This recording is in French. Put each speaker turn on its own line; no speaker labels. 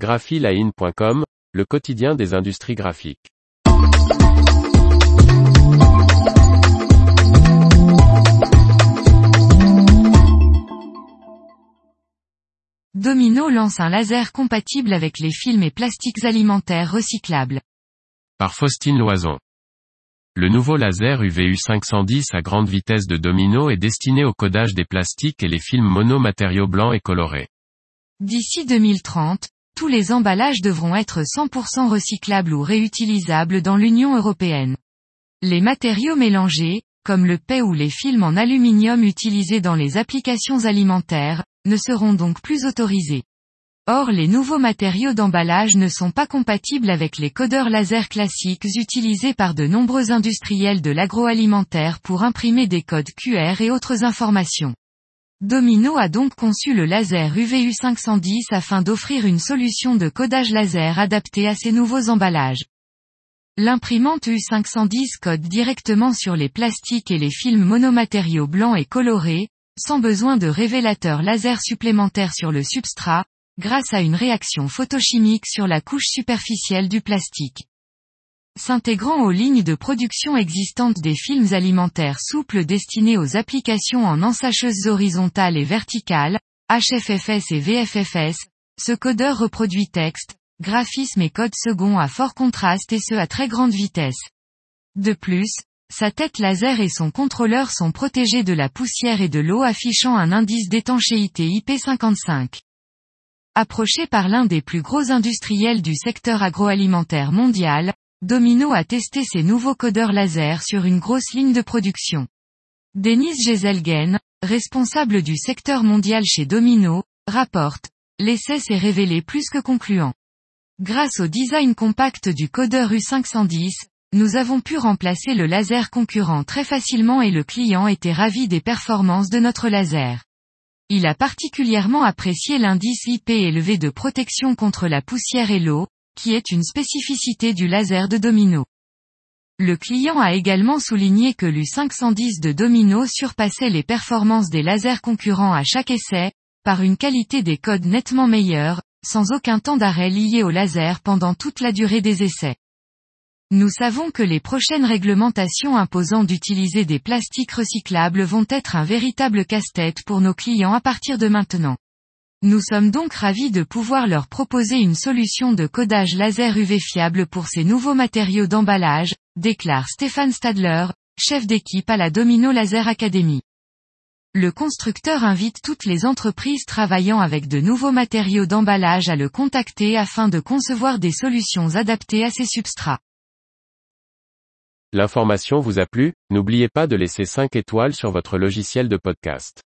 graphiline.com, le quotidien des industries graphiques.
Domino lance un laser compatible avec les films et plastiques alimentaires recyclables.
Par Faustine Loison. Le nouveau laser UVU 510 à grande vitesse de Domino est destiné au codage des plastiques et les films monomatériaux blancs et colorés.
D'ici 2030, tous les emballages devront être 100% recyclables ou réutilisables dans l'Union européenne. Les matériaux mélangés, comme le paix ou les films en aluminium utilisés dans les applications alimentaires, ne seront donc plus autorisés. Or les nouveaux matériaux d'emballage ne sont pas compatibles avec les codeurs laser classiques utilisés par de nombreux industriels de l'agroalimentaire pour imprimer des codes QR et autres informations. Domino a donc conçu le laser UVU 510 afin d'offrir une solution de codage laser adaptée à ces nouveaux emballages. L'imprimante U510 code directement sur les plastiques et les films monomatériaux blancs et colorés, sans besoin de révélateur laser supplémentaire sur le substrat, grâce à une réaction photochimique sur la couche superficielle du plastique. S'intégrant aux lignes de production existantes des films alimentaires souples destinés aux applications en ensacheuses horizontales et verticales, HFFS et VFFS, ce codeur reproduit texte, graphisme et code second à fort contraste et ce à très grande vitesse. De plus, sa tête laser et son contrôleur sont protégés de la poussière et de l'eau affichant un indice d'étanchéité IP55. Approché par l'un des plus gros industriels du secteur agroalimentaire mondial, Domino a testé ses nouveaux codeurs laser sur une grosse ligne de production. Denis Geselgen, responsable du secteur mondial chez Domino, rapporte, l'essai s'est révélé plus que concluant. Grâce au design compact du codeur U510, nous avons pu remplacer le laser concurrent très facilement et le client était ravi des performances de notre laser. Il a particulièrement apprécié l'indice IP élevé de protection contre la poussière et l'eau, qui est une spécificité du laser de Domino. Le client a également souligné que l'U510 de Domino surpassait les performances des lasers concurrents à chaque essai, par une qualité des codes nettement meilleure, sans aucun temps d'arrêt lié au laser pendant toute la durée des essais. Nous savons que les prochaines réglementations imposant d'utiliser des plastiques recyclables vont être un véritable casse-tête pour nos clients à partir de maintenant. Nous sommes donc ravis de pouvoir leur proposer une solution de codage laser UV fiable pour ces nouveaux matériaux d'emballage, déclare Stéphane Stadler, chef d'équipe à la Domino Laser Academy. Le constructeur invite toutes les entreprises travaillant avec de nouveaux matériaux d'emballage à le contacter afin de concevoir des solutions adaptées à ces substrats.
L'information vous a plu, n'oubliez pas de laisser 5 étoiles sur votre logiciel de podcast.